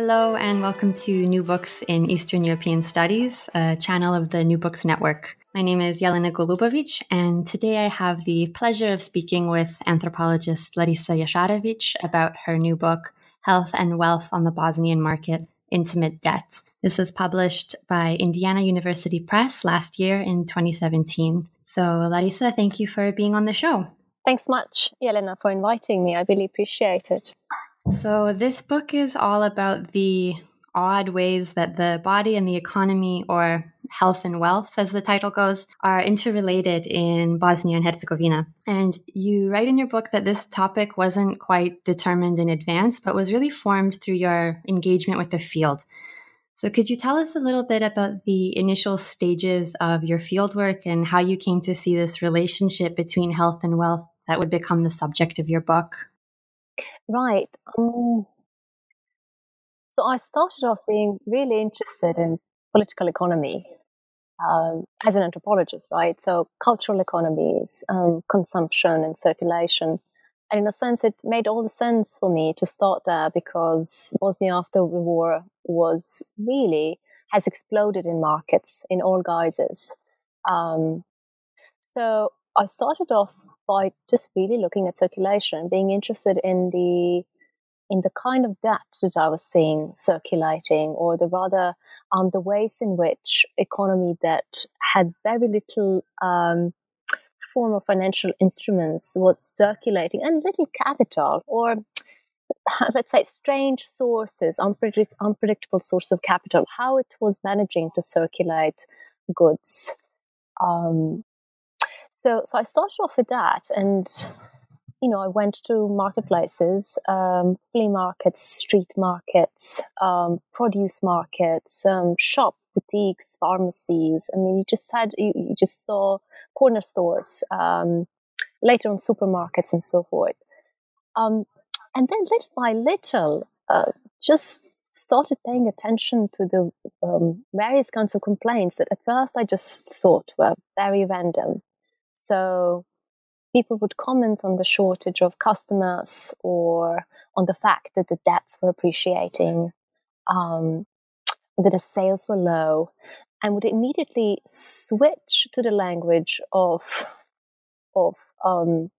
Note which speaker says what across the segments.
Speaker 1: Hello, and welcome to New Books in Eastern European Studies, a channel of the New Books Network. My name is Yelena Golubovic, and today I have the pleasure of speaking with anthropologist Larisa Jasharevic about her new book, Health and Wealth on the Bosnian Market Intimate Debt. This was published by Indiana University Press last year in 2017. So, Larisa, thank you for being on the show.
Speaker 2: Thanks much, Yelena, for inviting me. I really appreciate it.
Speaker 1: So, this book is all about the odd ways that the body and the economy, or health and wealth, as the title goes, are interrelated in Bosnia and Herzegovina. And you write in your book that this topic wasn't quite determined in advance, but was really formed through your engagement with the field. So, could you tell us a little bit about the initial stages of your fieldwork and how you came to see this relationship between health and wealth that would become the subject of your book?
Speaker 2: Right. Um, so I started off being really interested in political economy um, as an anthropologist, right? So cultural economies, um, consumption and circulation. And in a sense, it made all the sense for me to start there because Bosnia after the war was really has exploded in markets in all guises. Um, so I started off by just really looking at circulation, being interested in the in the kind of debt that I was seeing circulating, or the rather um, the ways in which economy that had very little um, form of financial instruments was circulating and little capital, or let's say strange sources, unpredict- unpredictable source of capital, how it was managing to circulate goods. Um, so, so I started off with that, and you know, I went to marketplaces, um, flea markets, street markets, um, produce markets, um, shop boutiques, pharmacies. I mean, you just had you, you just saw corner stores, um, later on supermarkets and so forth. Um, and then little by little, uh, just started paying attention to the um, various kinds of complaints that at first I just thought were very random. So people would comment on the shortage of customers or on the fact that the debts were appreciating, um, that the sales were low, and would immediately switch to the language of of um,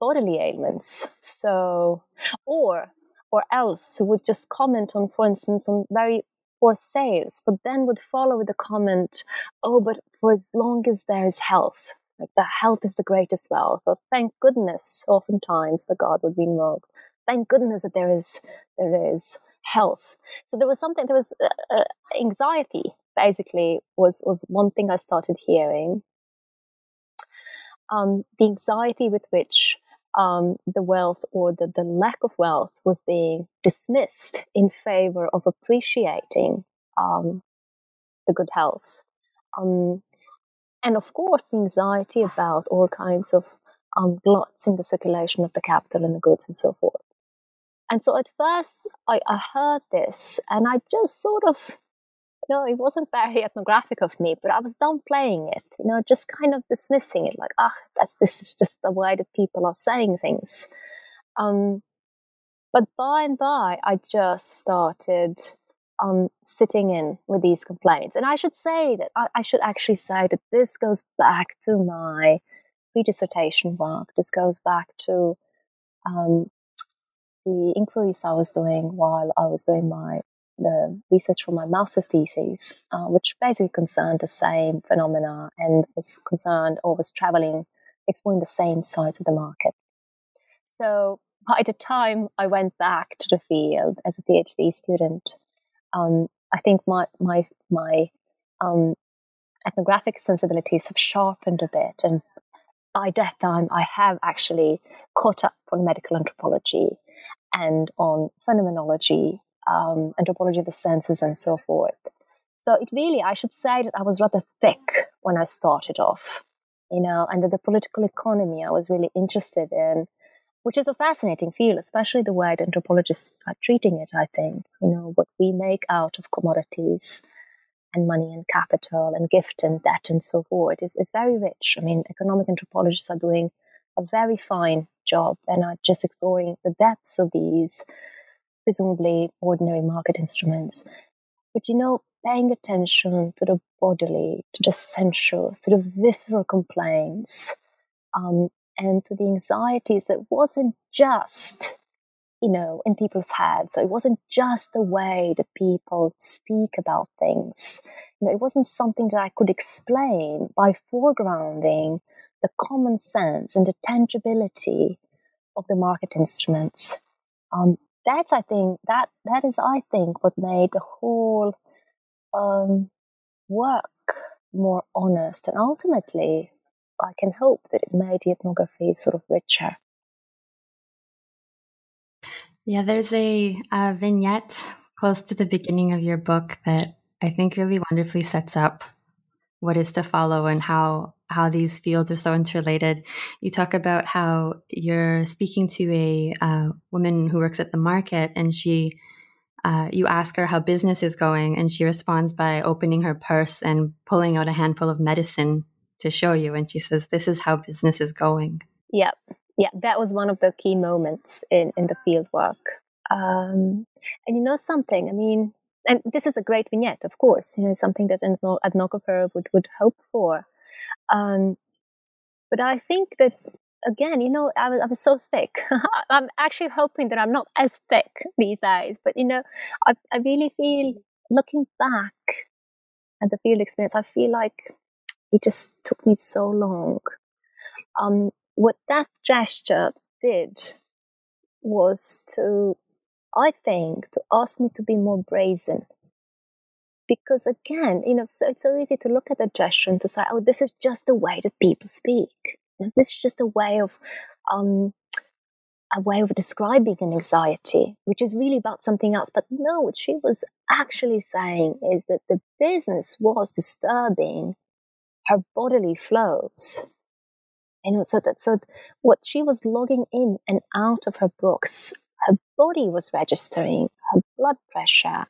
Speaker 2: bodily ailments. So, or or else would just comment on, for instance, on very poor sales, but then would follow with the comment, "Oh, but for as long as there is health." Like the health is the greatest wealth. But thank goodness, oftentimes the God would be invoked. Thank goodness that there is there is health. So there was something. There was uh, uh, anxiety. Basically, was was one thing I started hearing. Um, the anxiety with which um, the wealth or the, the lack of wealth was being dismissed in favor of appreciating um, the good health. Um, and of course, anxiety about all kinds of um, gluts in the circulation of the capital and the goods and so forth. And so at first, I, I heard this and I just sort of, you know, it wasn't very ethnographic of me, but I was downplaying it, you know, just kind of dismissing it like, ah, that's this is just the way that people are saying things. Um, but by and by, I just started um, sitting in with these complaints. And I should say that I, I should actually say that this goes back to my pre-dissertation work. This goes back to um, the inquiries I was doing while I was doing my the research for my master's thesis, uh, which basically concerned the same phenomena and was concerned or was traveling, exploring the same sides of the market. So by the time I went back to the field as a PhD student, um, I think my my my um, ethnographic sensibilities have sharpened a bit, and by that time I have actually caught up on medical anthropology, and on phenomenology, um, anthropology of the senses, and so forth. So it really, I should say that I was rather thick when I started off, you know, and the political economy I was really interested in, which is a fascinating field, especially the way anthropologists are treating it, I think, you know, what we make out of commodities and money and capital and gift and debt and so forth is, is very rich. I mean, economic anthropologists are doing a very fine job and are just exploring the depths of these presumably ordinary market instruments. But you know, paying attention to the bodily, to the sensual, to the visceral complaints, um, and to the anxieties that wasn't just, you know, in people's heads. So it wasn't just the way that people speak about things. You know, it wasn't something that I could explain by foregrounding the common sense and the tangibility of the market instruments. Um, that's I think that that is I think what made the whole um, work more honest, and ultimately, I can hope that it made the ethnography sort of richer.
Speaker 1: Yeah, there's a, a vignette close to the beginning of your book that I think really wonderfully sets up what is to follow and how how these fields are so interrelated. You talk about how you're speaking to a uh, woman who works at the market, and she uh, you ask her how business is going, and she responds by opening her purse and pulling out a handful of medicine to show you. And she says, This is how business is going.
Speaker 2: Yeah. Yeah. That was one of the key moments in, in the field work. Um, and you know something, I mean, and this is a great vignette, of course, you know, something that an ethnographer would, would hope for. Um, but I think that again, you know, I was, I was so thick. I'm actually hoping that I'm not as thick these days. But, you know, I, I really feel looking back at the field experience, I feel like it just took me so long. Um, what that gesture did was to, I think, to ask me to be more brazen. Because again, you know, so it's so easy to look at a gesture and to say, oh, this is just the way that people speak. This is just a way of um, a way of describing an anxiety, which is really about something else. But no, what she was actually saying is that the business was disturbing her bodily flows. Know, so that so what she was logging in and out of her books, her body was registering her blood pressure,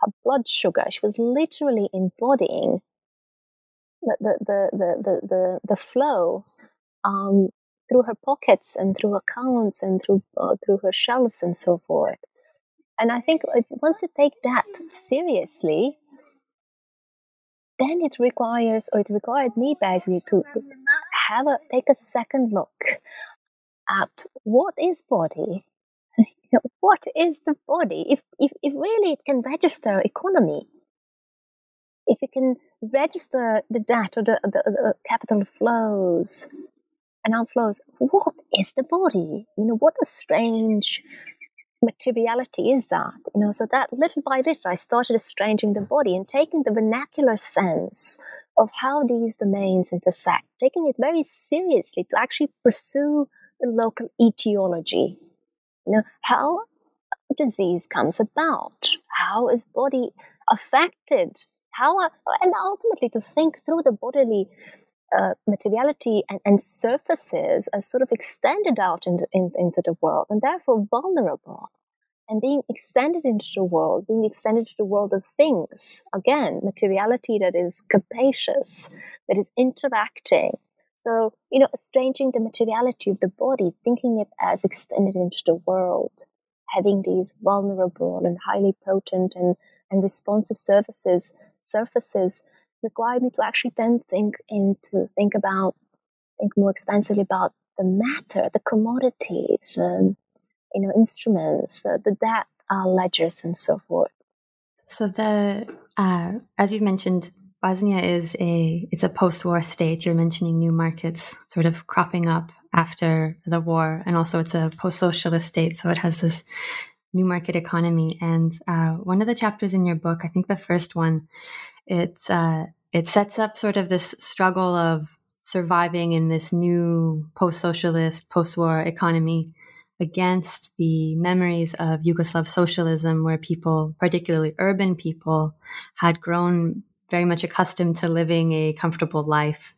Speaker 2: her blood sugar. She was literally embodying the the the the the, the, the flow um, through her pockets and through accounts and through uh, through her shelves and so forth. And I think once you take that seriously, then it requires, or it required me basically to have a take a second look at what is body, what is the body. If if if really it can register economy, if it can register the data, the, the, the capital flows, and outflows. What is the body? You know, what a strange materiality is that? You know, so that little by little I started estranging the mm. body and taking the vernacular sense of how these domains intersect, taking it very seriously to actually pursue the local etiology. You know, how disease comes about, how is body affected, how, and ultimately to think through the bodily uh, materiality and, and, surfaces are sort of extended out into, in, into the world and therefore vulnerable. And being extended into the world, being extended to the world of things, again, materiality that is capacious, that is interacting. So, you know, estranging the materiality of the body, thinking it as extended into the world, having these vulnerable and highly potent and, and responsive surfaces, surfaces required me to actually then think and to think about think more expansively about the matter, the commodities, um, you know, instruments, uh, the debt uh, ledgers, and so forth.
Speaker 1: So the uh, as you've mentioned, Bosnia is a it's a post-war state. You're mentioning new markets sort of cropping up after the war, and also it's a post-socialist state, so it has this new market economy. And uh, one of the chapters in your book, I think the first one, it's uh, it sets up sort of this struggle of surviving in this new post-socialist, post-war economy against the memories of Yugoslav socialism, where people, particularly urban people, had grown very much accustomed to living a comfortable life.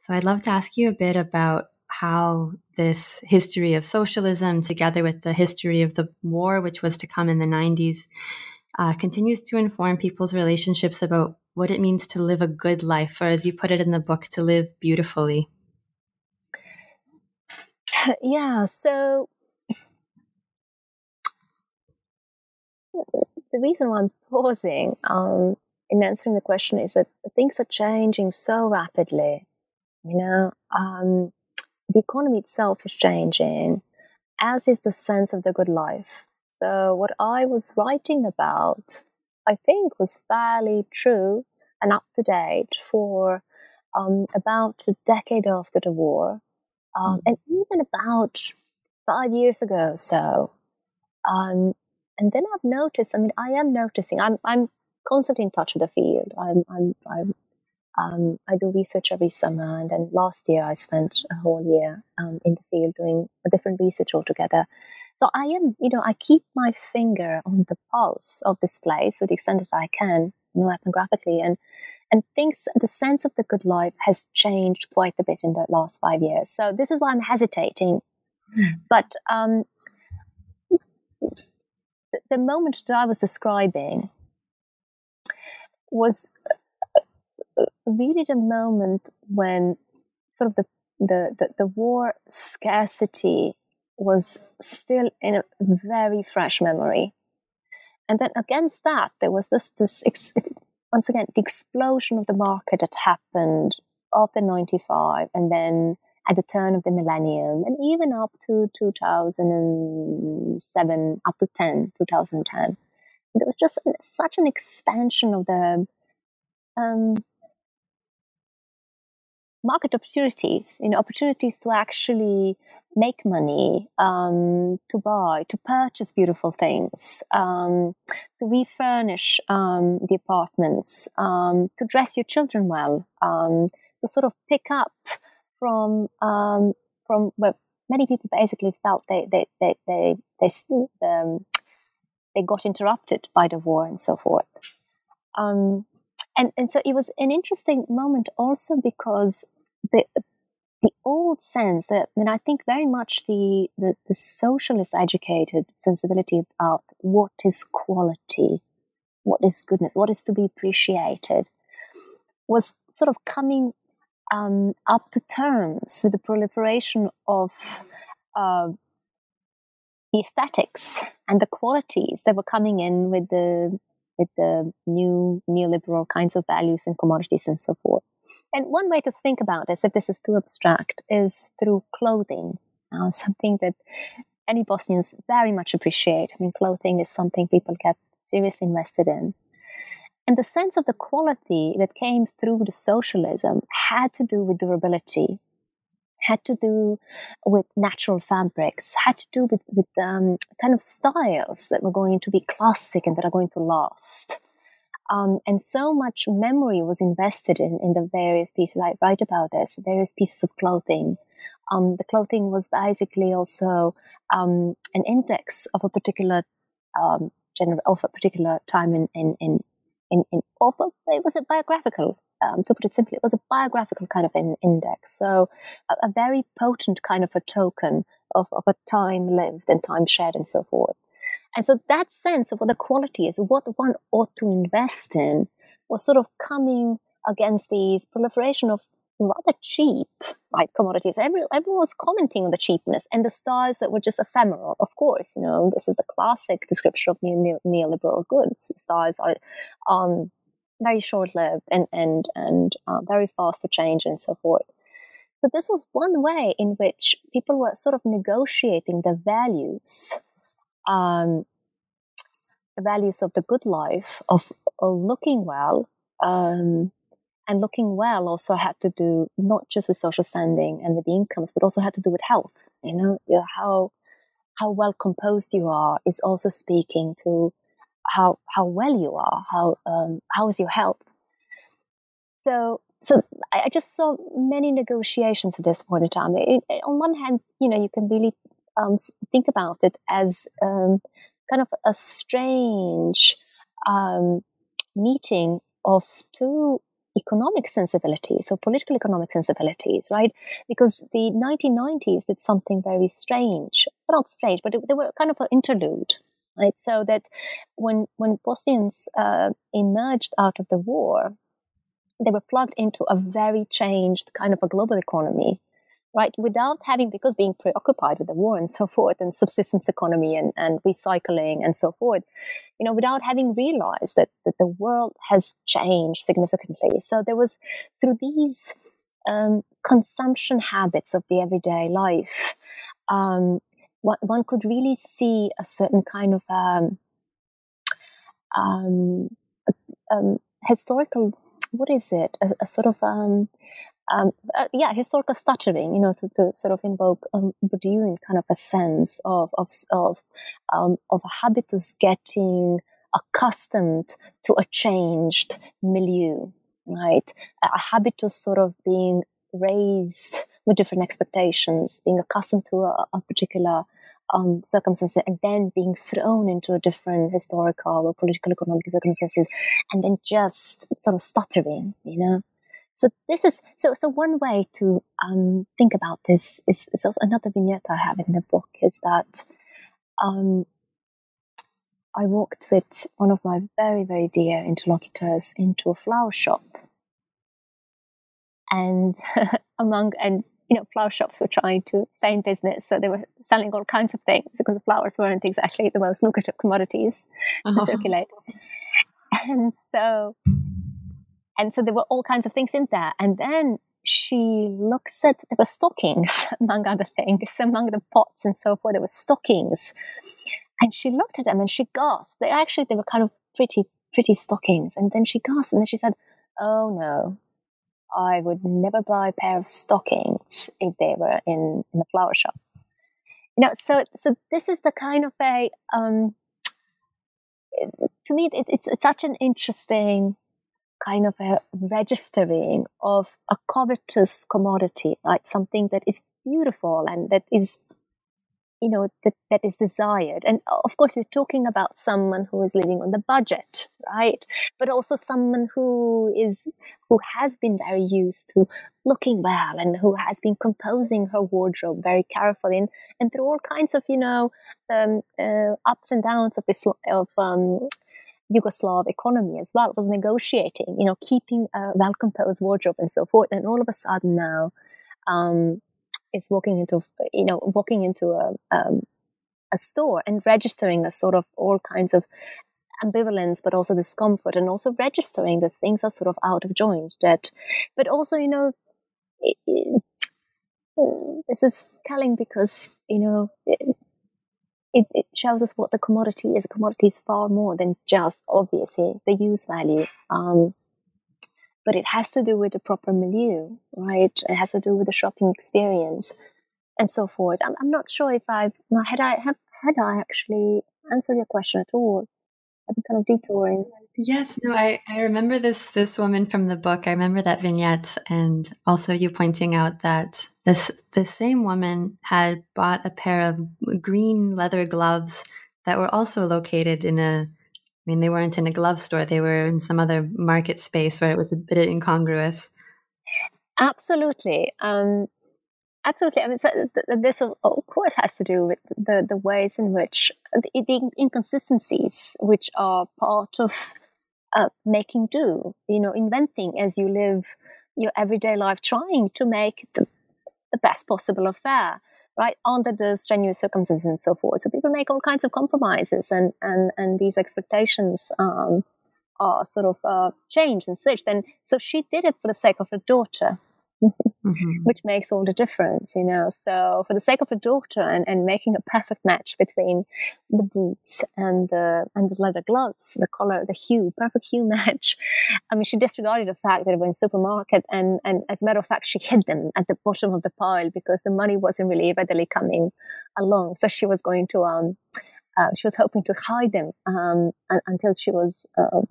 Speaker 1: So I'd love to ask you a bit about how this history of socialism, together with the history of the war, which was to come in the 90s, uh, continues to inform people's relationships about what it means to live a good life, or as you put it in the book, to live beautifully.
Speaker 2: Yeah, so the reason why I'm pausing um, in answering the question is that things are changing so rapidly. You know, um, the economy itself is changing, as is the sense of the good life. So, what I was writing about, I think, was fairly true and up to date for um, about a decade after the war, um, and even about five years ago or so. Um, and then I've noticed. I mean, I am noticing. I'm I'm constantly in touch with the field. I'm I'm, I'm um, I do research every summer, and then last year I spent a whole year um, in the field doing a different research altogether. So I am, you know, I keep my finger on the pulse of this place to the extent that I can, you know, ethnographically, and and things. The sense of the good life has changed quite a bit in the last five years. So this is why I'm hesitating. Mm. But um, the, the moment that I was describing was really the moment when sort of the the, the, the war scarcity was still in a very fresh memory. And then against that, there was this, this ex- once again, the explosion of the market that happened after 95 and then at the turn of the millennium and even up to 2007, up to 10, 2010. There was just such an expansion of the um, market opportunities, you know, opportunities to actually make money, um, to buy, to purchase beautiful things, um, to refurnish um, the apartments, um, to dress your children well, um, to sort of pick up from um, from where many people basically felt they they they they they, they, they got interrupted by the war and so forth. And and so it was an interesting moment also because the the old sense that and I think very much the, the the socialist educated sensibility about what is quality, what is goodness, what is to be appreciated, was sort of coming um, up to terms with the proliferation of uh, the aesthetics and the qualities that were coming in with the with the new neoliberal kinds of values and commodities and so forth. And one way to think about this, if this is too abstract, is through clothing. Uh, something that any Bosnians very much appreciate. I mean, clothing is something people get seriously invested in. And the sense of the quality that came through the socialism had to do with durability, had to do with natural fabrics, had to do with, with um, kind of styles that were going to be classic and that are going to last. Um, and so much memory was invested in, in the various pieces. I write about this, various pieces of clothing. Um, the clothing was basically also um, an index of a particular um, gener- of a particular time in in in in, in a, it was a biographical um, to put it simply, it was a biographical kind of an index. So a, a very potent kind of a token of, of a time lived and time shared and so forth. And so that sense of what the quality is, what one ought to invest in, was sort of coming against these proliferation of rather cheap right commodities. Every, everyone was commenting on the cheapness and the styles that were just ephemeral. Of course, you know this is the classic description of neo- neoliberal goods. Styles are um, very short-lived and and and uh, very fast to change and so forth. But this was one way in which people were sort of negotiating the values um, the values of the good life, of, of looking well. Um, and looking well also had to do not just with social standing and with the incomes, but also had to do with health. You know, how how well composed you are is also speaking to how how well you are, how um, how is your health. So so I just saw many negotiations at this point in time. It, it, on one hand, you know, you can really um, think about it as um, kind of a strange um, meeting of two economic sensibilities or political economic sensibilities, right? Because the 1990s did something very strange, not strange, but it, they were kind of an interlude, right? So that when when Bosnians uh, emerged out of the war, they were plugged into a very changed kind of a global economy right? Without having, because being preoccupied with the war and so forth, and subsistence economy and, and recycling and so forth, you know, without having realized that, that the world has changed significantly. So there was, through these um, consumption habits of the everyday life, um, one, one could really see a certain kind of um, um, um historical, what is it? A, a sort of um, um, uh, yeah, historical stuttering, you know, to, to sort of invoke um, Bourdieu in kind of a sense of of of um, of a habitus getting accustomed to a changed milieu, right? A, a habitus sort of being raised with different expectations, being accustomed to a, a particular um, circumstances, and then being thrown into a different historical or political economic circumstances, and then just sort of stuttering, you know. So this is so so one way to um, think about this is, is also another vignette I have in the book is that um, I walked with one of my very very dear interlocutors into a flower shop, and among and you know flower shops were trying to stay in business, so they were selling all kinds of things because the flowers weren't exactly the most lucrative commodities uh-huh. to circulate, and so and so there were all kinds of things in there. And then she looks at there were stockings, among other things, among the pots and so forth. There were stockings, and she looked at them and she gasped. They actually they were kind of pretty pretty stockings. And then she gasped and then she said, "Oh no." I would never buy a pair of stockings if they were in, in a flower shop. You know, so so this is the kind of a um, to me it, it's it's such an interesting kind of a registering of a covetous commodity, right? Something that is beautiful and that is, you know, that, that is desired. And of course, we're talking about someone who is living on the budget, right? But also someone who is, who has been very used to looking well and who has been composing her wardrobe very carefully and, and through all kinds of, you know, um, uh, ups and downs of, of um, Yugoslav economy as well was negotiating, you know, keeping a well composed wardrobe and so forth. And all of a sudden now, um, is walking into, you know, walking into a, um, a store and registering a sort of all kinds of ambivalence, but also discomfort, and also registering that things are sort of out of joint. That, but also, you know, it, it, this is telling because you know it, it, it shows us what the commodity is. A commodity is far more than just obviously the use value. Um, but it has to do with the proper milieu, right? It has to do with the shopping experience and so forth. I'm, I'm not sure if I've had I have had I actually answered your question at all. I've been kind of detouring.
Speaker 1: Yes, no, I, I remember this this woman from the book. I remember that vignette, and also you pointing out that this the same woman had bought a pair of green leather gloves that were also located in a. I mean, they weren't in a glove store; they were in some other market space where it was a bit incongruous.
Speaker 2: Absolutely. Um, absolutely. I mean, this of course has to do with the, the ways in which the, the inconsistencies, which are part of uh, making do, you know, inventing as you live your everyday life, trying to make the, the best possible affair, right, under the strenuous circumstances and so forth. So people make all kinds of compromises, and and and these expectations um, are sort of uh, changed and switched. And so she did it for the sake of her daughter, mm-hmm. which makes all the difference, you know. So, for the sake of the daughter and, and making a perfect match between the boots and the and the leather gloves, the color, the hue, perfect hue match. I mean, she disregarded the fact that it was in supermarket, and and as a matter of fact, she hid them at the bottom of the pile because the money wasn't really readily coming along. So she was going to um, uh, she was hoping to hide them um, until she was. Uh,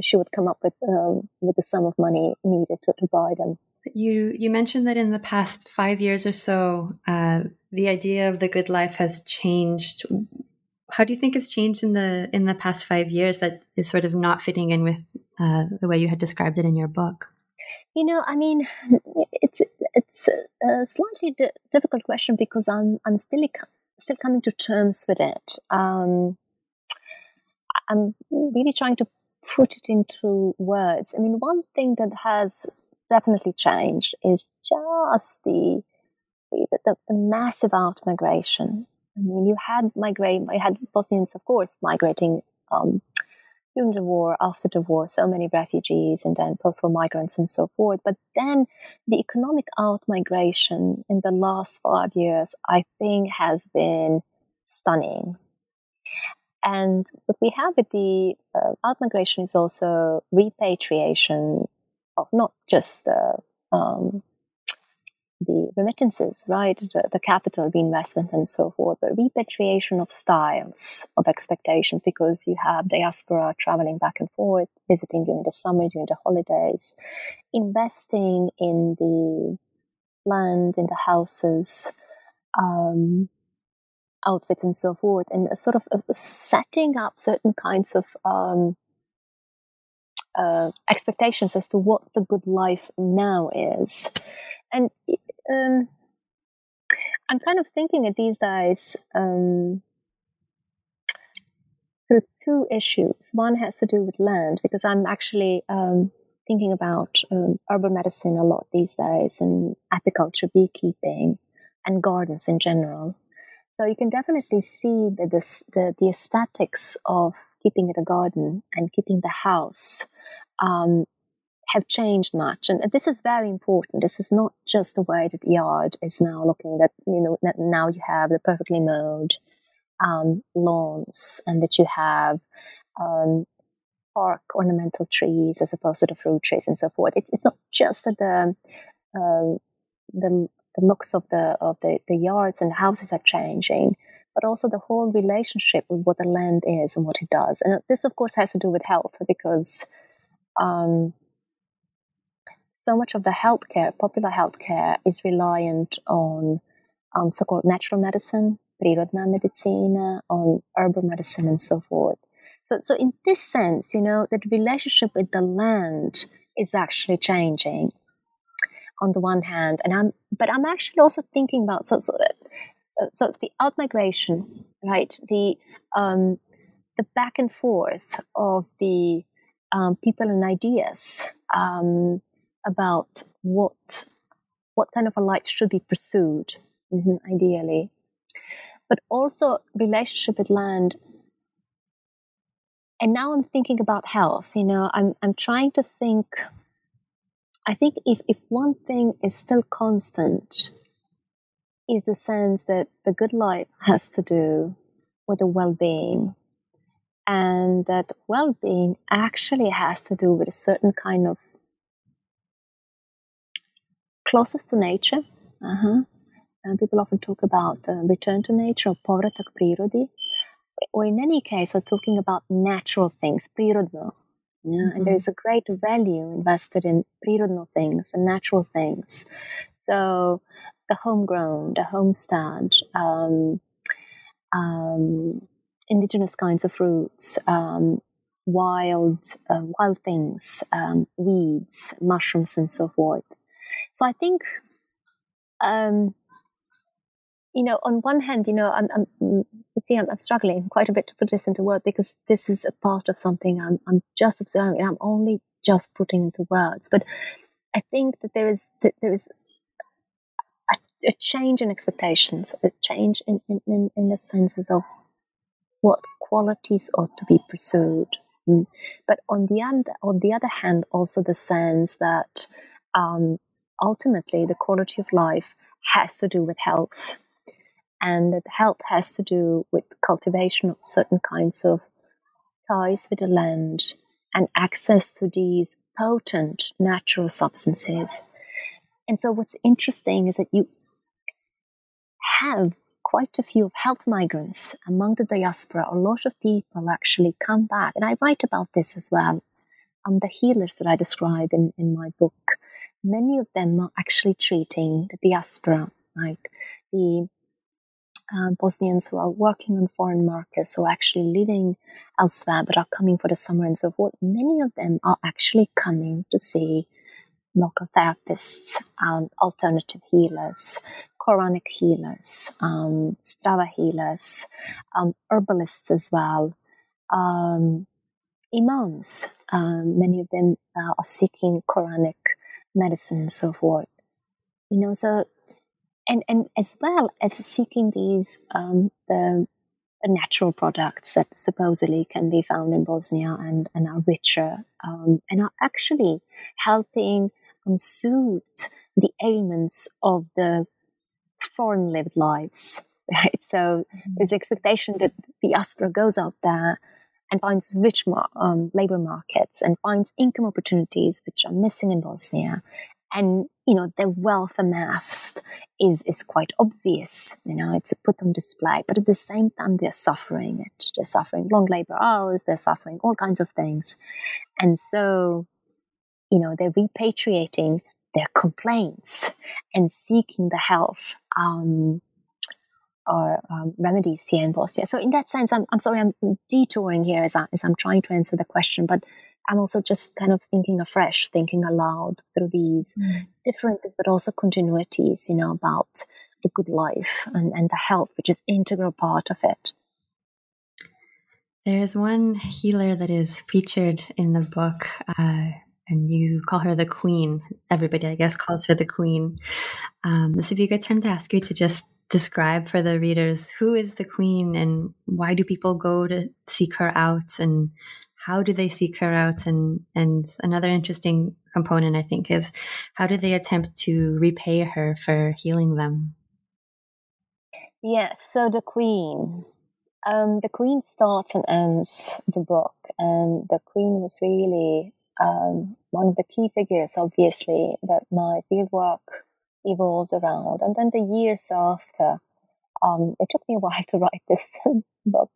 Speaker 2: she would come up with um, with the sum of money needed to, to buy them.
Speaker 1: You you mentioned that in the past five years or so, uh, the idea of the good life has changed. How do you think it's changed in the in the past five years that is sort of not fitting in with uh, the way you had described it in your book?
Speaker 2: You know, I mean, it's it's a slightly d- difficult question because I'm I'm still still coming to terms with it. Um, I'm really trying to put it into words. I mean, one thing that has definitely changed is just the the, the, the massive out migration. I mean, you had migrate, you had Bosnians, of course, migrating um, during the war, after the war, so many refugees, and then post-war migrants and so forth. But then the economic out migration in the last five years, I think, has been stunning. And what we have with the uh, out migration is also repatriation of not just uh, um, the remittances, right, the, the, capital, the investment, and so forth, but repatriation of styles, of expectations, because you have diaspora traveling back and forth, visiting during the summer, during the holidays, investing in the land, in the houses, um, outfits and so forth, and sort of setting up certain kinds of um, uh, expectations as to what the good life now is. And um, I'm kind of thinking of these days um, through two issues. One has to do with land, because I'm actually um, thinking about um, urban medicine a lot these days, and apiculture, beekeeping, and gardens in general. So you can definitely see that the, the aesthetics of keeping it a garden and keeping the house um, have changed much. And this is very important. This is not just the way that the yard is now looking that, you know, that now you have the perfectly mowed um, lawns and that you have um, park ornamental trees as opposed to the fruit trees and so forth. It, it's not just that the, uh, the the looks of the of the, the yards and houses are changing, but also the whole relationship with what the land is and what it does. And this, of course, has to do with health because um, so much of the healthcare, popular healthcare, is reliant on um, so-called natural medicine, prirodna medicina, on herbal medicine, and so forth. So, so in this sense, you know, that relationship with the land is actually changing on the one hand, and I'm but I'm actually also thinking about so so, uh, so the out migration, right? The um, the back and forth of the um, people and ideas um, about what what kind of a life should be pursued, mm-hmm, ideally, but also relationship with land. And now I'm thinking about health. You know, I'm I'm trying to think I think if, if one thing is still constant, is the sense that the good life has to do with the well being, and that well being actually has to do with a certain kind of closest to nature. Uh-huh. And people often talk about uh, return to nature or povratak prirodi. Or in any case, are talking about natural things, prirodno, yeah, mm-hmm. and there's a great value invested in prirodno things and natural things. So the homegrown, the homestead, um, um, indigenous kinds of fruits, um, wild uh, wild things, um, weeds, mushrooms, and so forth. So I think um, you know, on one hand, you know, I'm, I'm you see, I'm, I'm, struggling quite a bit to put this into words because this is a part of something I'm, I'm just observing. I'm only just putting into words, but I think that there is that there is a, a, change in expectations, a change in, in, in, the senses of what qualities ought to be pursued. Mm. But on the on the other hand, also the sense that um, ultimately the quality of life has to do with health and that health has to do with cultivation of certain kinds of ties with the land and access to these potent natural substances. And so, what's interesting is that you have quite a few health migrants among the diaspora. A lot of people actually come back, and I write about this as well. Um, the healers that I describe in, in my book, many of them are actually treating the diaspora, right? The um, Bosnians who are working on foreign markets, who are actually living elsewhere but are coming for the summer and so forth, many of them are actually coming to see local therapists, and alternative healers, Quranic healers, um, Strava healers, um, herbalists as well, um, imams. Um, many of them uh, are seeking Quranic medicine and so forth. You know, so and and as well as seeking these um, the, natural products that supposedly can be found in Bosnia and, and are richer um, and are actually helping um, soothe the ailments of the foreign lived lives. Right, so mm-hmm. there's the expectation that the diaspora goes out there and finds rich um, labor markets and finds income opportunities which are missing in Bosnia and you know their wealth amassed is is quite obvious you know it's put on display but at the same time they're suffering it they're suffering long labor hours they're suffering all kinds of things and so you know they're repatriating their complaints and seeking the health um, or um, remedies here in Bosnia. So in that sense, I'm, I'm sorry, I'm detouring here as, I, as I'm trying to answer the question, but I'm also just kind of thinking afresh, thinking aloud through these mm. differences, but also continuities, you know, about the good life and, and the health, which is integral part of it.
Speaker 1: There's one healer that is featured in the book, uh, and you call her the Queen. Everybody, I guess, calls her the Queen. Um, this would be a good time to ask you to just describe for the readers who is the Queen and why do people go to seek her out and how do they seek her out and and another interesting component i think is how do they attempt to repay her for healing them
Speaker 2: yes so the queen um, the queen starts and ends the book and the queen was really um, one of the key figures obviously that my fieldwork evolved around. And then the years after um, it took me a while to write this book.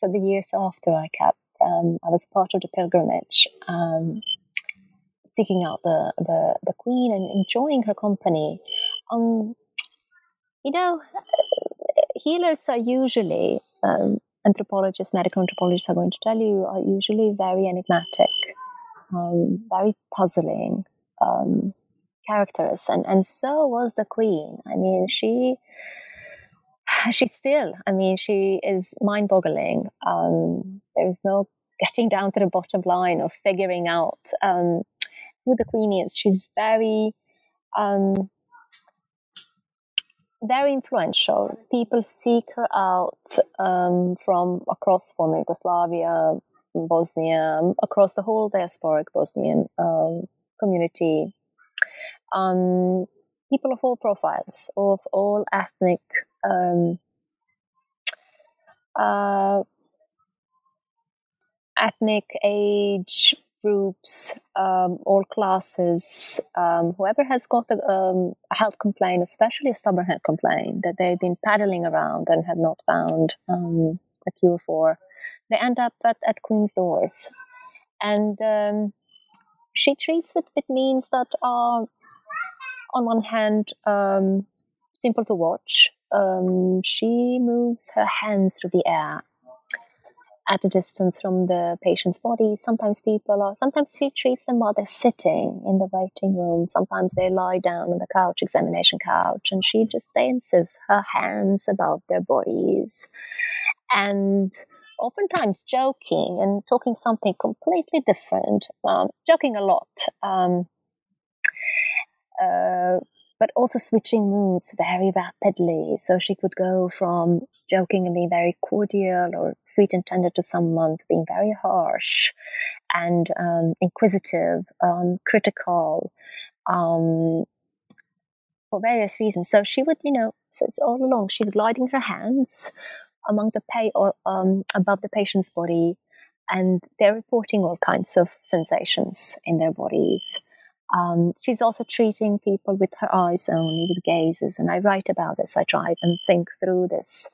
Speaker 2: So the years after i kept um, I was part of the pilgrimage, um, seeking out the, the, the queen and enjoying her company. Um, you know, healers are usually, um, anthropologists, medical anthropologists are going to tell you, are usually very enigmatic, um, very puzzling um, characters. And, and so was the queen. I mean, she she's still, I mean, she is mind boggling. Um, there is no getting down to the bottom line of figuring out um, who the queen is. She's very, um, very influential. People seek her out um, from across former Yugoslavia, Bosnia, across the whole diasporic Bosnian um, community. Um, people of all profiles, of all ethnic um, uh, ethnic, age groups, um, all classes, um, whoever has got a, um, a, health complaint, especially a stubborn health complaint that they've been paddling around and have not found um, a cure for, they end up at, at Queen's doors. And um, she treats with, with means that are, on one hand, um, simple to watch. she moves her hands through the air at a distance from the patient's body. Sometimes people are, sometimes she treats them while they're sitting in the waiting room. Sometimes they lie down on the couch, examination couch, and she just dances her hands above their bodies. And oftentimes joking and talking something completely different, um, joking a lot. Um, uh, but also switching moods very rapidly. So she could go from joking and being very cordial or sweet and tender to someone to being very harsh and um, inquisitive, um, critical, um, for various reasons. So she would, you know, so it's all along she's gliding her hands among the pay or um, above the patient's body, and they're reporting all kinds of sensations in their bodies. Um, she's also treating people with her eyes only, with gazes. And I write about this. I try and think through this,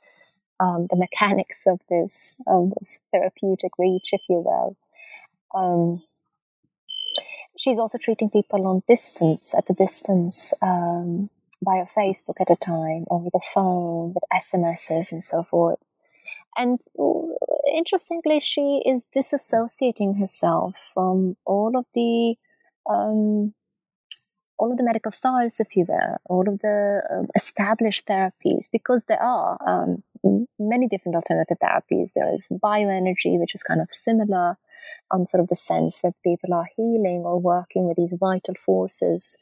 Speaker 2: um, the mechanics of this, of this therapeutic reach, if you will. Um, she's also treating people on distance, at a distance, um, via Facebook at a time, over the phone, with SMSs and so forth. And interestingly, she is disassociating herself from all of the um, all of the medical styles, if you will, all of the um, established therapies, because there are um, many different alternative therapies. There is bioenergy, which is kind of similar, um, sort of the sense that people are healing or working with these vital forces,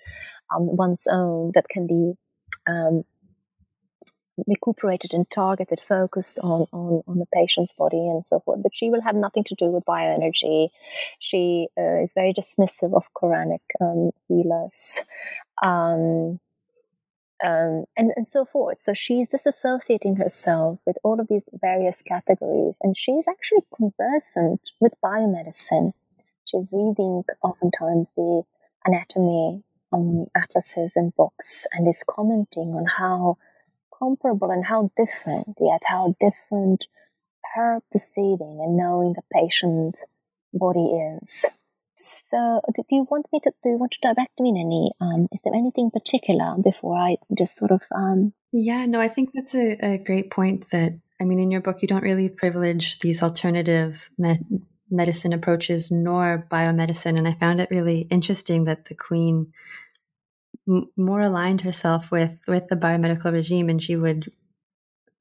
Speaker 2: um, one's own, that can be um, recuperated and targeted, focused on, on, on the patient's body and so forth. But she will have nothing to do with bioenergy. She uh, is very dismissive of Quranic um, healers. Um, um, and, and so forth. So she's disassociating herself with all of these various categories, and she's actually conversant with biomedicine. She's reading oftentimes the anatomy um, atlases and books, and is commenting on how comparable and how different, yet how different her perceiving and knowing the patient's body is. So, do you want me to? Do you want to direct me in any? Um, is there anything particular before I just sort of? Um...
Speaker 1: Yeah, no, I think that's a, a great point. That I mean, in your book, you don't really privilege these alternative me- medicine approaches nor biomedicine, and I found it really interesting that the Queen more aligned herself with with the biomedical regime, and she would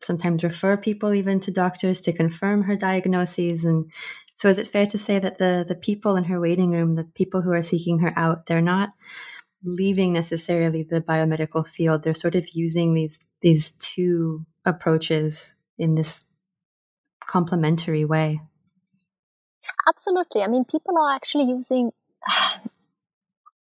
Speaker 1: sometimes refer people even to doctors to confirm her diagnoses. And so, is it fair to say that the the people in her waiting room, the people who are seeking her out, they're not leaving necessarily the biomedical field. They're sort of using these these two approaches in this complementary way.
Speaker 2: Absolutely. I mean, people are actually using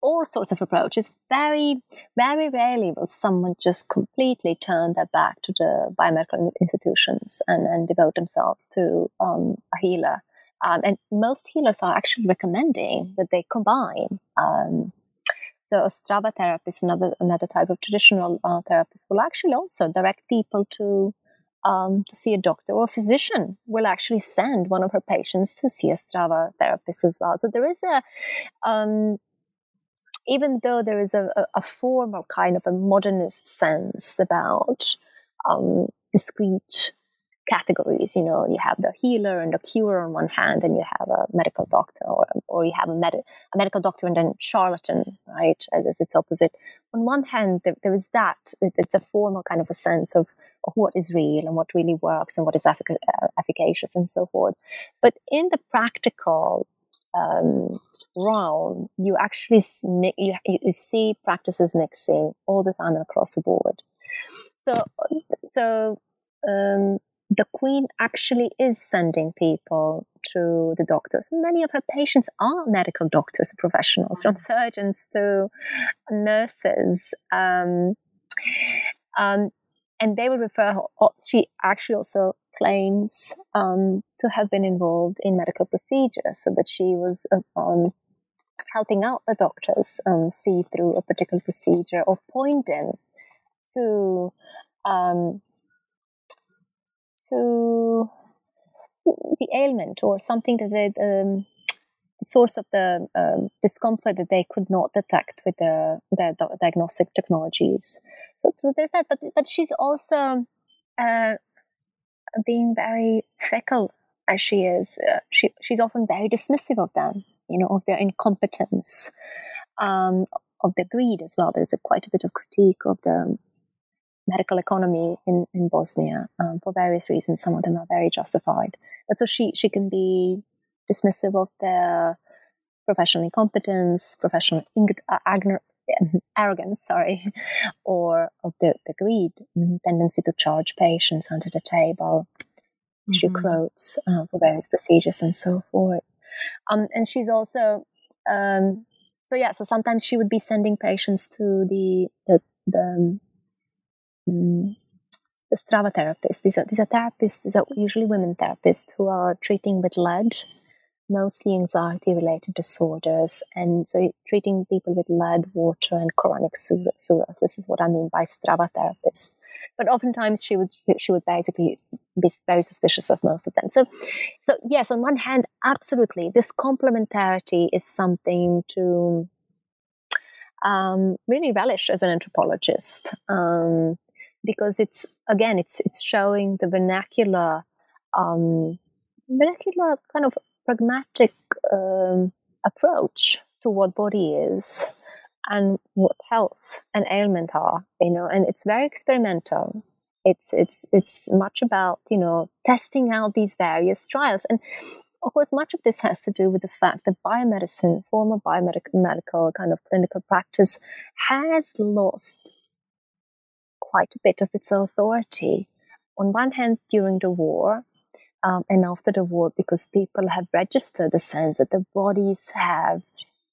Speaker 2: all sorts of approaches. Very, very rarely will someone just completely turn their back to the biomedical institutions and, and devote themselves to um, a healer. Um, and most healers are actually recommending that they combine. Um, so, Ostrava therapist, another another type of traditional uh, therapist, will actually also direct people to um, to see a doctor or a physician will actually send one of her patients to see a Ostrava therapist as well. So there is a um, even though there is a, a formal kind of a modernist sense about um, discrete categories. You know, you have the healer and the cure on one hand, and you have a medical doctor, or, or you have a, med- a medical doctor and then charlatan, right, as, as its opposite. On one hand, there, there is that. It's a formal kind of a sense of, of what is real and what really works and what is effic- uh, efficacious and so forth. But in the practical um, realm, you actually you, you see practices mixing all the time across the board. So, so um, the Queen actually is sending people to the doctors. Many of her patients are medical doctors, professionals, from mm-hmm. surgeons to nurses. Um, um, and they will refer her. She actually also claims um, to have been involved in medical procedures, so that she was uh, um, helping out the doctors um, see through a particular procedure or point them to um, to the ailment or something that they, um, source of the um, discomfort that they could not detect with the, the, the diagnostic technologies. So, so there's that, but but she's also uh, being very fickle as she is. Uh, she she's often very dismissive of them, you know, of their incompetence, um, of their greed as well. There's a, quite a bit of critique of the medical economy in, in Bosnia um, for various reasons. Some of them are very justified. But so she, she can be dismissive of their professional incompetence, professional uh, arrogance, sorry, or of the, the greed, mm, tendency to charge patients under the table. Mm-hmm. She quotes uh, for various procedures and so forth. Um, and she's also, um, so yeah, so sometimes she would be sending patients to the, the, the um, the Strava therapists. These are these are therapists. These are usually women therapists who are treating with lead, mostly anxiety related disorders, and so treating people with lead, water, and Quranic surahs. This is what I mean by Strava therapists. But oftentimes she would she would basically be very suspicious of most of them. So, so yes, on one hand, absolutely, this complementarity is something to um, really relish as an anthropologist um, because it's again it's it's showing the vernacular um, vernacular kind of pragmatic um, approach to what body is and what health and ailment are you know and it's very experimental it's it's it's much about you know testing out these various trials and of course, much of this has to do with the fact that biomedicine, former biomedical kind of clinical practice, has lost quite a bit of its authority. On one hand, during the war, um, and after the war, because people have registered the sense that the bodies have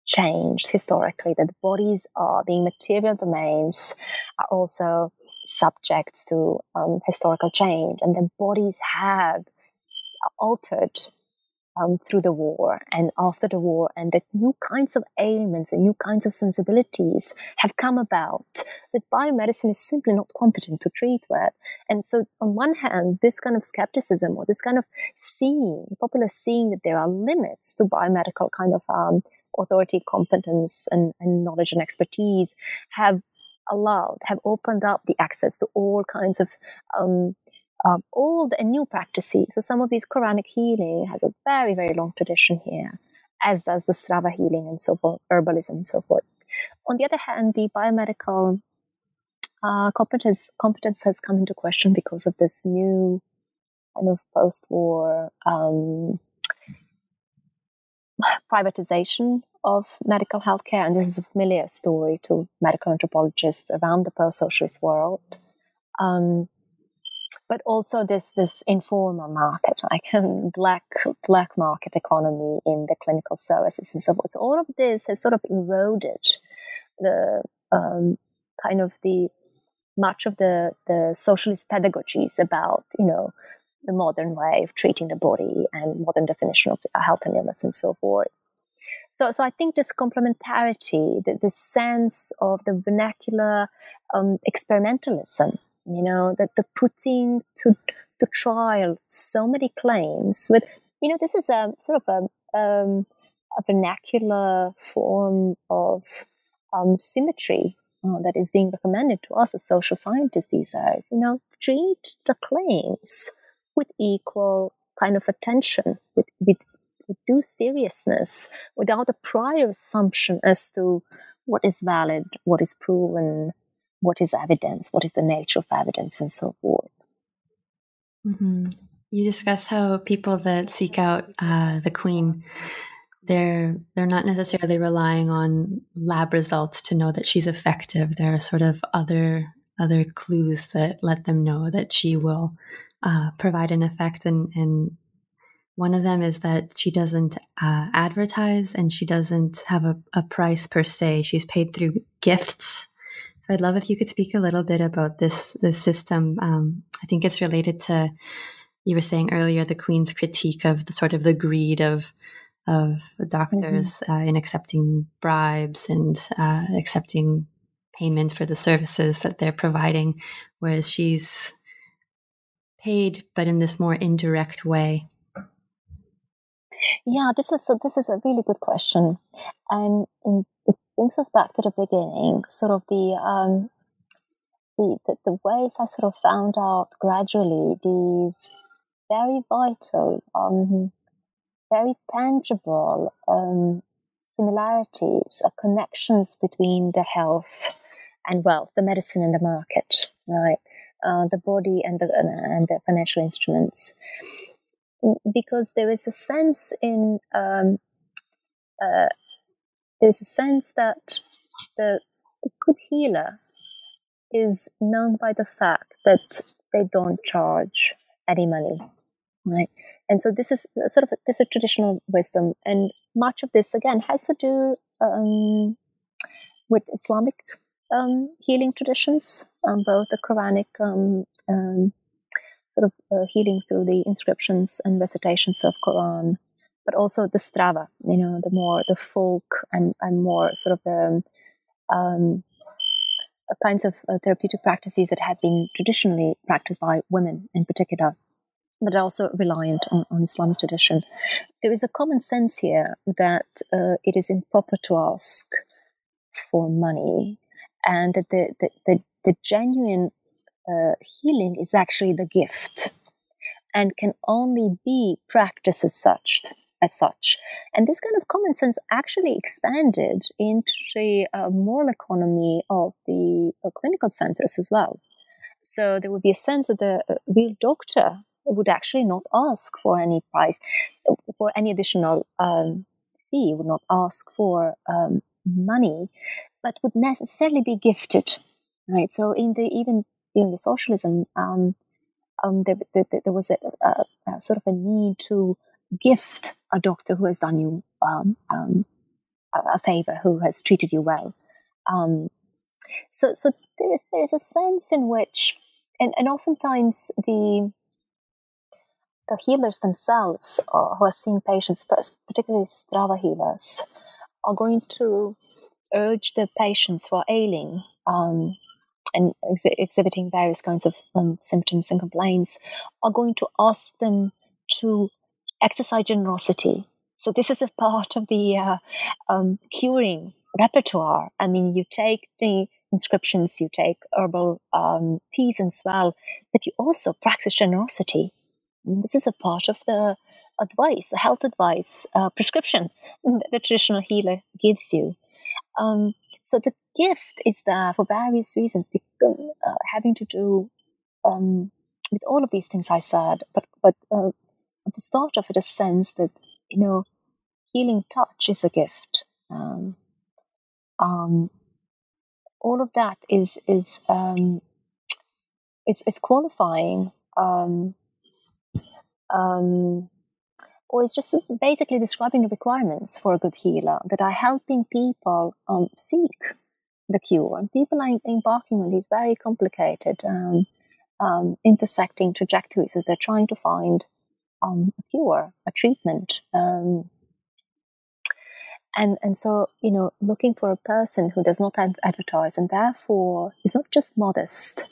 Speaker 2: changed historically, that the bodies are being material domains, are also subject to um, historical change, and the bodies have altered um, through the war and after the war, and that new kinds of ailments and new kinds of sensibilities have come about that biomedicine is simply not competent to treat with. And so, on one hand, this kind of skepticism or this kind of seeing, popular seeing that there are limits to biomedical kind of um, authority, competence, and, and knowledge and expertise have allowed, have opened up the access to all kinds of um, um, old and new practices. So some of these Quranic healing has a very, very long tradition here, as does the Strava healing and so forth, herbalism and so forth. On the other hand, the biomedical uh, competence competence has come into question because of this new kind of post-war um, privatization of medical healthcare, and this is a familiar story to medical anthropologists around the post-socialist world. Um, but also this this informal market, like black black market economy in the clinical services and so forth. So all of this has sort of eroded the um, kind of the much of the the socialist pedagogies about you know the modern way of treating the body and modern definition of health and illness and so forth. So, so I think this complementarity, the, the sense of the vernacular um, experimentalism you know that the putting to to trial so many claims with you know this is a sort of a, um, a vernacular form of um, symmetry uh, that is being recommended to us as social scientists these days you know treat the claims with equal kind of attention with, with, with due seriousness without a prior assumption as to what is valid what is proven what is evidence, what is the nature of evidence, and so forth.
Speaker 1: Mm-hmm. You discuss how people that seek out uh, the queen, they're they're not necessarily relying on lab results to know that she's effective. There are sort of other other clues that let them know that she will uh, provide an effect, and and one of them is that she doesn't uh, advertise and she doesn't have a, a price per se. She's paid through gifts I'd love if you could speak a little bit about this this system. Um, I think it's related to you were saying earlier the Queen's critique of the sort of the greed of of doctors mm-hmm. uh, in accepting bribes and uh, accepting payment for the services that they're providing, whereas she's paid, but in this more indirect way.
Speaker 2: Yeah, this is a, this is a really good question, and in, it brings us back to the beginning, sort of the um, the, the, the ways I sort of found out gradually these very vital, um, very tangible um, similarities, uh, connections between the health and wealth, the medicine and the market, right? Uh, the body and the and the financial instruments, because there is a sense in um, uh, there's a sense that the, the good healer is known by the fact that they don't charge any money, right? And so this is sort of a, this is a traditional wisdom, and much of this again has to do um, with Islamic um, healing traditions, um, both the Quranic um, um, sort of uh, healing through the inscriptions and recitations of Quran, but also the strava, you know, the more the folk and, and more sort of the um, kinds of uh, therapeutic practices that have been traditionally practiced by women in particular, but also reliant on, on Islamic tradition. There is a common sense here that uh, it is improper to ask for money, and that the, the, the, the genuine uh, healing is actually the gift and can only be practiced as such as such. And this kind of common sense actually expanded into the uh, moral economy of the uh, clinical centers as well. So there would be a sense that the uh, real doctor would actually not ask for any price, for any additional um, fee, would not ask for um, money, but would necessarily be gifted, right? So in the even in the socialism, um, um, there, there, there, was a, a, a, sort of a need to gift a doctor who has done you um, um, a favor, who has treated you well. Um, so, so there, there's a sense in which, and, and oftentimes the the healers themselves, uh, who are seeing patients, particularly Strava healers, are going to urge the patients who are ailing um, and ex- exhibiting various kinds of um, symptoms and complaints, are going to ask them to exercise generosity. So this is a part of the uh, um, curing repertoire. I mean, you take the inscriptions, you take herbal um, teas as well, but you also practice generosity. And this is a part of the advice, the health advice, uh, prescription that the traditional healer gives you. Um, so the gift is there for various reasons, uh, having to do um, with all of these things I said, but but uh, to start off with a sense that you know healing touch is a gift. Um, um, all of that is is um, is, is qualifying, um, um, or is just basically describing the requirements for a good healer that are helping people um, seek the cure, and people are embarking on these very complicated, intersecting trajectories as they're trying to find um, a cure, a treatment. Um, and and so you know, looking for a person who does not advertise and therefore is not just modest,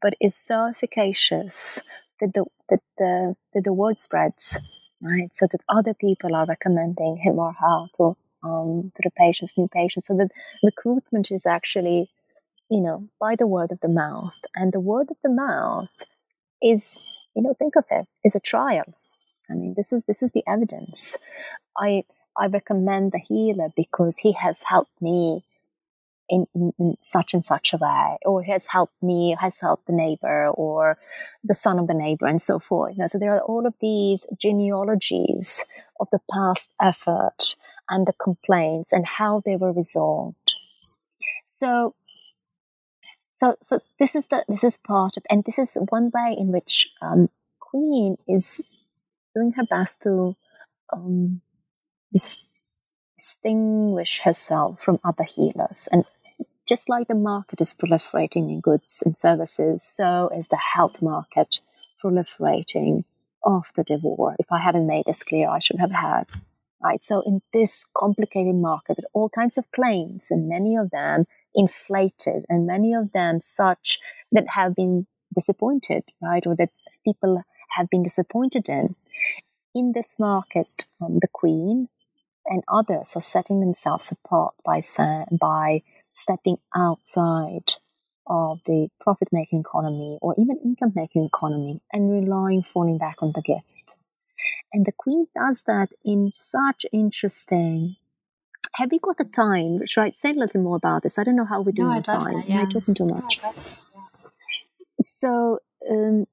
Speaker 2: but is so efficacious that the that the that the word spreads, right? So that other people are recommending him or her to um, to the patients, new patients. So that recruitment is actually, you know, by the word of the mouth, and the word of the mouth is, you know, think of it, is a trial I mean, this is this is the evidence. I I recommend the healer because he has helped me in, in, in, such and such a way, or he has helped me, has helped the neighbor, or the son of the neighbor, and so forth. You know, so there are all of these genealogies of the past effort and the complaints and how they were resolved. So, so, so this is the this is part of, and this is one way in which um, Queen is doing her best to um, distinguish herself from other healers. And just like the market is proliferating in goods and services, so is the health market proliferating after the war. If I hadn't made this clear, I should have had. Right. So in this complicated market with all kinds of claims, and many of them inflated, and many of them such that have been disappointed, right, or that people have been disappointed in. In this market, um, the Queen and others are setting themselves apart by, by stepping outside of the profit making economy or even income making economy and relying, falling back on the gift. And the Queen does that in such interesting. Have we got the time? Should I say a little more about this? I don't know how we're doing no, time. That, yeah. Am I talking too much? No, so, um,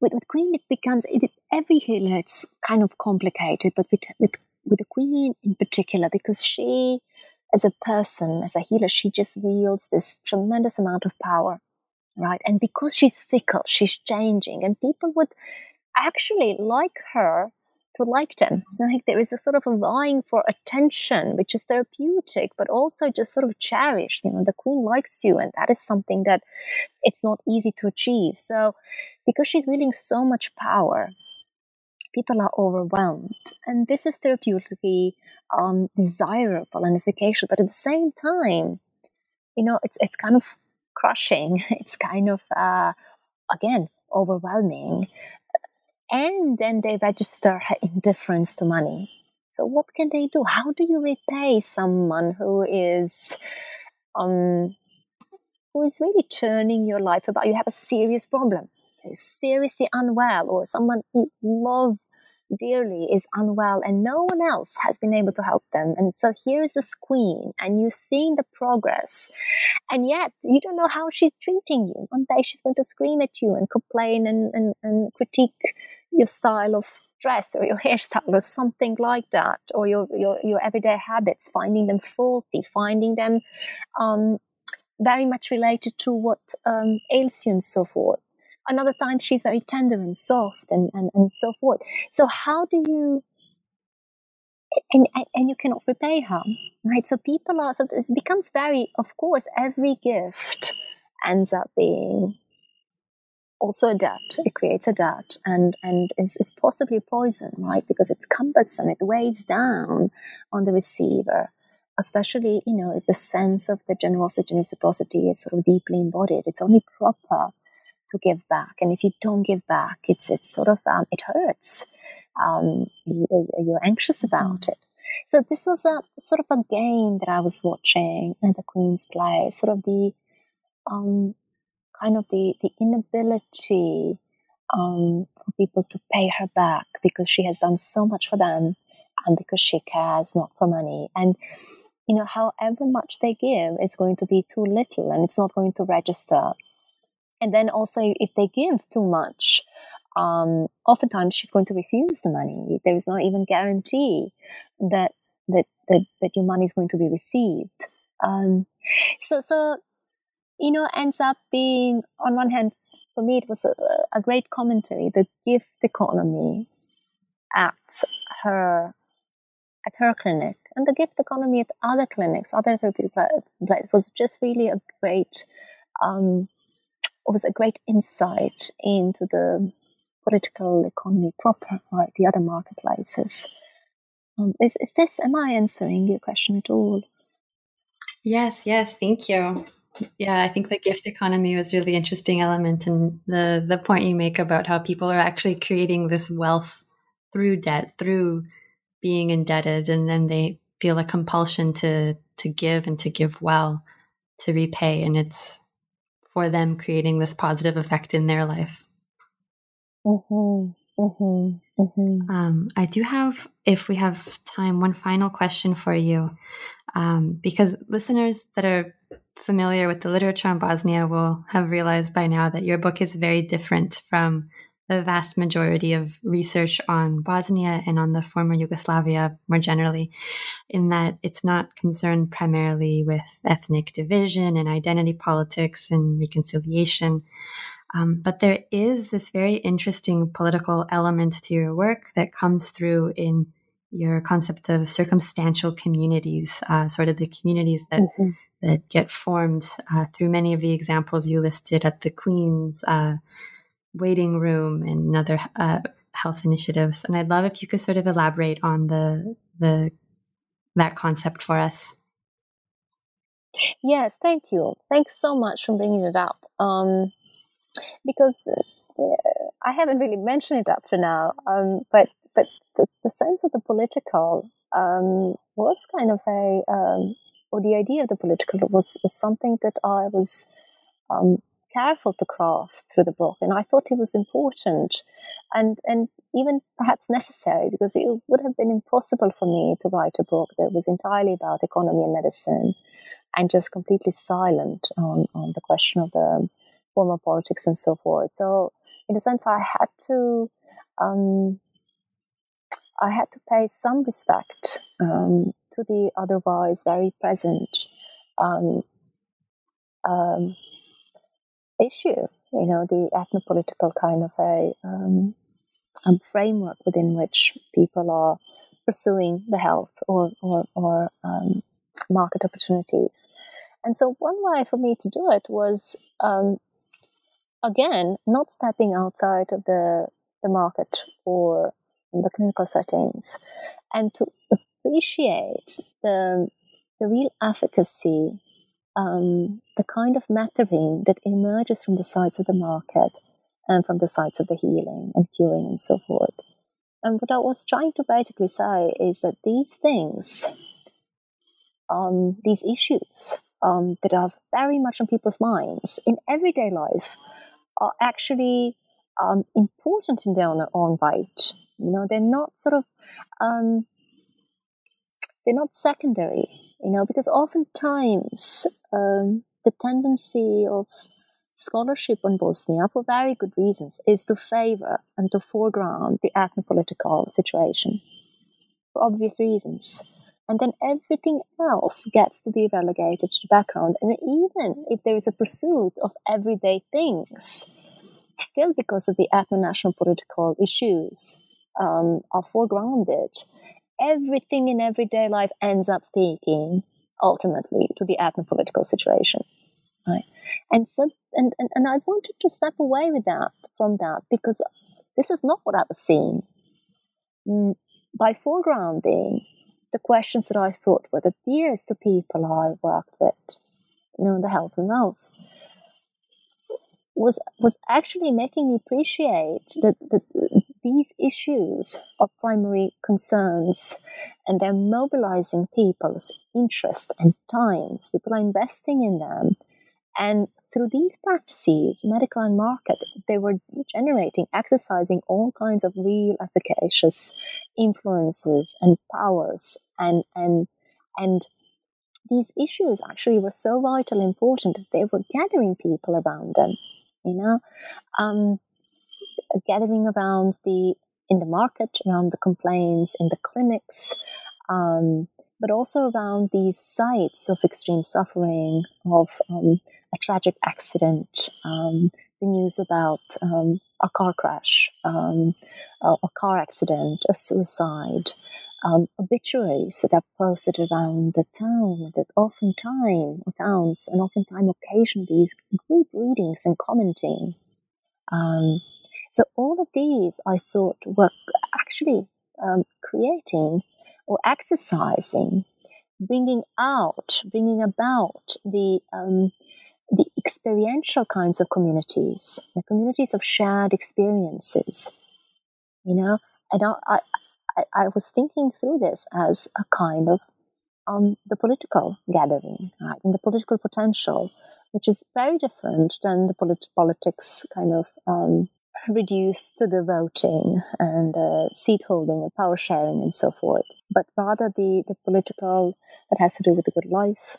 Speaker 2: with, with Queen, it becomes it, every healer. It's kind of complicated, but with with with the Queen in particular, because she, as a person, as a healer, she just wields this tremendous amount of power, right? And because she's fickle, she's changing, and people would actually like her to like them. Like there is a sort of a vying for attention, which is therapeutic, but also just sort of cherished. You know, the queen likes you, and that is something that it's not easy to achieve. So, because she's wielding so much power, people are overwhelmed, and this is therapeutically um, desirable and efficacious. But at the same time, you know, it's it's kind of crushing. It's kind of uh, again overwhelming and then they register her indifference to money. So what can they do? How do you repay someone who is um, who is really turning your life about? You have a serious problem, seriously unwell, or someone you love dearly is unwell and no one else has been able to help them. And so here is this queen, and you've seen the progress, and yet you don't know how she's treating you. One day she's going to scream at you and complain and, and, and critique your style of dress or your hairstyle or something like that, or your, your, your everyday habits, finding them faulty, finding them um, very much related to what um, ails you and so forth. Another time she's very tender and soft and, and, and so forth. So how do you and, and you cannot repay her, right? So people are so it becomes very of course every gift ends up being also a debt. It creates a debt and, and is, is possibly poison, right? Because it's cumbersome, it weighs down on the receiver, especially, you know, if the sense of the generosity and reciprocity is sort of deeply embodied. It's only proper to give back. And if you don't give back, it's, it's sort of, um, it hurts. Um, you, are anxious about mm. it. So this was a sort of a game that I was watching at the Queen's Play, sort of the, um, kind of the, the inability um, for people to pay her back because she has done so much for them and because she cares not for money. And, you know, however much they give, it's going to be too little and it's not going to register. And then also, if they give too much, um, oftentimes she's going to refuse the money. There is not even guarantee that that that, that your money is going to be received. Um, so so you know, ends up being, on one hand, for me, it was a, a great commentary. The gift economy at her at her clinic and the gift economy at other clinics, other therapeutic places was just really a great, um, was a great insight into the political economy proper, right? The other marketplaces. Um, is, is this, am I answering your question at all?
Speaker 1: Yes, yes, thank you. Yeah, I think the gift economy was really interesting element, and the the point you make about how people are actually creating this wealth through debt, through being indebted, and then they feel a compulsion to to give and to give well, to repay, and it's for them creating this positive effect in their life.
Speaker 2: Mm-hmm. Mm-hmm. Mm-hmm.
Speaker 1: Um, I do have, if we have time, one final question for you, um, because listeners that are familiar with the literature on Bosnia will have realized by now that your book is very different from the vast majority of research on Bosnia and on the former Yugoslavia more generally, in that it's not concerned primarily with ethnic division and identity politics and reconciliation. Um, but there is this very interesting political element to your work that comes through in your concept of circumstantial communities, uh, sort of the communities that mm-hmm that get formed uh, through many of the examples you listed at the Queen's uh, waiting room and other uh, health initiatives. And I'd love if you could sort of elaborate on the the that concept for us.
Speaker 2: Yes, thank you. Thanks so much for bringing it up. Um, because uh, I haven't really mentioned it up to now, um, but but the, the, sense of the political um, was kind of a um, or the idea of the political was, was something that I was um, careful to craft through the book, and I thought it was important and and even perhaps necessary because it would have been impossible for me to write a book that was entirely about economy and medicine and just completely silent on, on the question of the former politics and so forth. So, in a sense, I had to um, I had to pay some respect um, to the otherwise very present um, um, issue, you know, the ethnopolitical kind of a um, um, framework within which people are pursuing the health or, or, or um, market opportunities. And so, one way for me to do it was, again, not stepping outside of the, the market or the clinical settings and to appreciate the, the real efficacy, um, the kind of mattering that emerges from the sides of the market and from the sides of the healing and curing and so forth. And what I was trying to basically say is that these things, um, these issues um, that are very much on people's minds in everyday life, are actually um, important in their own right. You know, they're not sort of um, they're not secondary. You know, because oftentimes um, the tendency of scholarship on Bosnia, for very good reasons, is to favor and to foreground the ethno-political situation for obvious reasons. And then everything else gets to be relegated to the background. And even if there is a pursuit of everyday things, still because of the ethno-national political issues um, are foregrounded, everything in everyday life ends up speaking ultimately to the ethno-political situation. Right. And so, and, and, and I wanted to step away with that from that because this is not what I was seeing. Mm, by foregrounding the questions that I thought were the dearest to people I worked with, you know, the health and health, was was actually making me appreciate that, that these issues are primary concerns and they're mobilizing people's interest and times. People are investing in them and through these practices, medical and market, they were generating, exercising all kinds of real efficacious influences and powers. And, and, and these issues actually were so vital important that they were gathering people around them, you know, um, gathering around the, in the market, around the complaints, in the clinics, um, but also around these sites of extreme suffering, of um, a tragic accident, um, the news about um, a car crash, um, a, a, car accident, a suicide, um, obituaries that are posted around the town that oftentimes, or towns, and oftentimes occasion these group readings and commenting. Um, so all of these, I thought, were actually um, creating or exercising, bringing out, bringing about the um, the experiential kinds of communities, the communities of shared experiences. You know, and I, I, I was thinking through this as a kind of um, the political gathering, right, and the political potential, which is very different than the polit- politics kind of um, reduced to the voting and uh, seat holding and power sharing and so forth, but rather the, the political that has to do with the good life,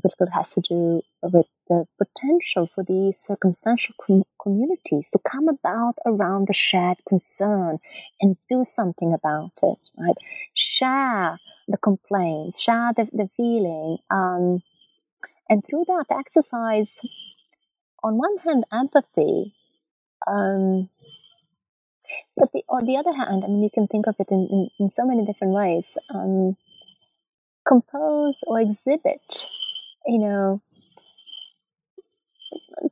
Speaker 2: political has to do with the potential for these circumstantial com- communities to come about around the shared concern and do something about it, right? Share the complaints, share the, the feeling, um, and through that exercise, on one hand, empathy, um, but the, on the other hand, I mean, you can think of it in, in, in so many different ways. Um, compose or exhibit, you know,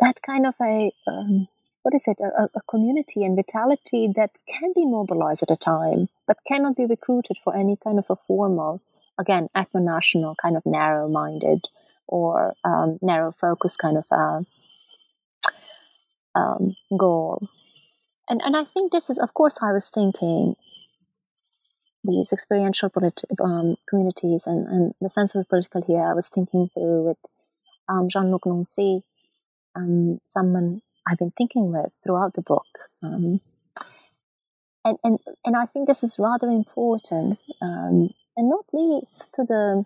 Speaker 2: that kind of a um, what is it a, a, community and vitality that can be mobilized at a time but cannot be recruited for any kind of a formal again ethno-national kind of narrow-minded or um, narrow focus kind of a um, goal and and I think this is of course I was thinking these experiential politi- um, communities and, and the sense of the political here I was thinking through with um, Jean-Luc Nancy um, someone I've been thinking with throughout the book. Um, and, and, and I think this is rather important, um, and not least to the,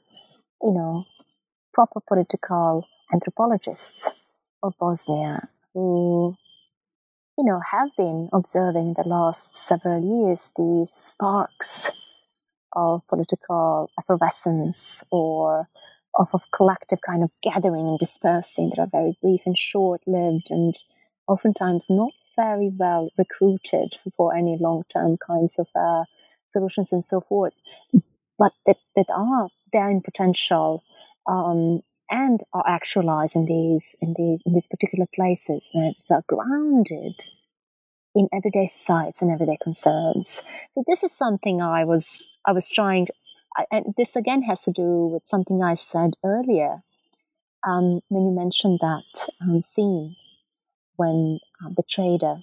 Speaker 2: you know, proper political anthropologists of Bosnia who, you know, have been observing the last several years these sparks of political effervescence or of a collective kind of gathering and dispersing that are very brief and short lived and oftentimes not very well recruited for any long term kinds of uh, solutions and so forth, but that, that are there in potential um, and are actualized in these in these in these particular places that are grounded in everyday sites and everyday concerns. So this is something I was I was trying and this again has to do with something I said earlier um, when you mentioned that um, scene when uh, the trader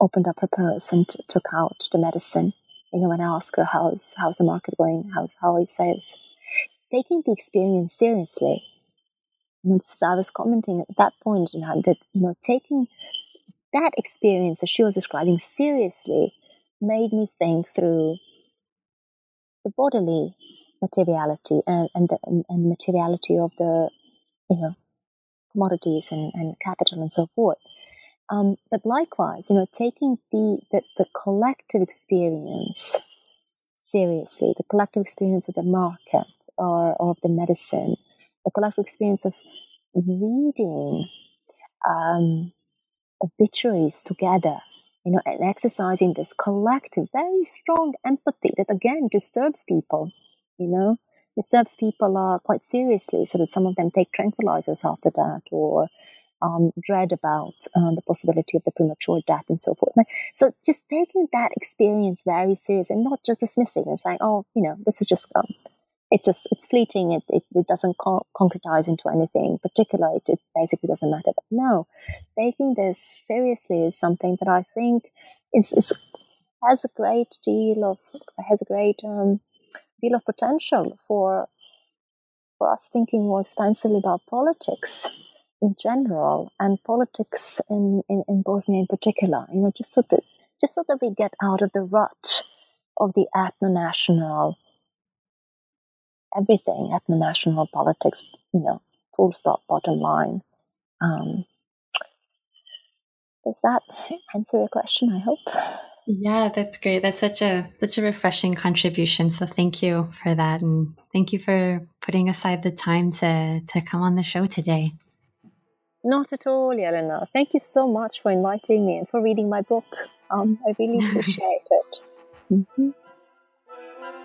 Speaker 2: opened up her purse and t- took out the medicine. You know, and I asked her, how's, how's the market going? How's, how are sales? Taking the experience seriously. And I was commenting at that point, that, you know, taking that experience that she was describing seriously made me think through the bodily materiality and, and, the, and materiality of the, you know, commodities and, and capital and so forth. Um, but likewise, you know, taking the, the, the collective experience seriously, the collective experience of the market or, or of the medicine, collective experience of reading um, obituaries together, you know, and exercising this collective, very strong empathy that again disturbs people, you know, disturbs people uh, quite seriously, so that some of them take tranquilizers after that or um, dread about uh, the possibility of the premature death and so forth. So just taking that experience very serious and not just dismissing and saying, oh, you know, this is just, um, it's just, it's fleeting. It, it, it doesn't co- concretize into anything particular. It, it, basically doesn't matter. But no, taking this seriously is something that I think is, is has a great deal of, has a great um, deal of potential for, for us thinking more expansively about politics in general and politics in, in, in Bosnia in particular, you know, just so that just so that we get out of the rut of the ethno-national everything, at the national politics, you know, full stop, bottom line. Um, does that answer your question? I hope.
Speaker 1: Yeah, that's great. That's such a such a refreshing contribution. So thank you for that, and thank you for putting aside the time to to come on the show today.
Speaker 2: Not at all, Yelena. Thank you so much for inviting me and for reading my book. Um, I really appreciate it. Mm-hmm.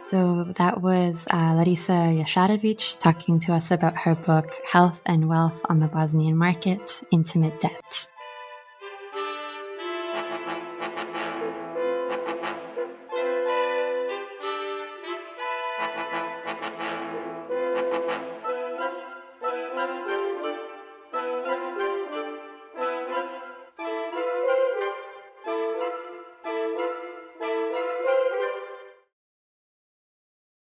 Speaker 1: So that was uh, Larisa Jasharevic talking to us about her book, Health and Wealth on the Bosnian Market Intimate Debt.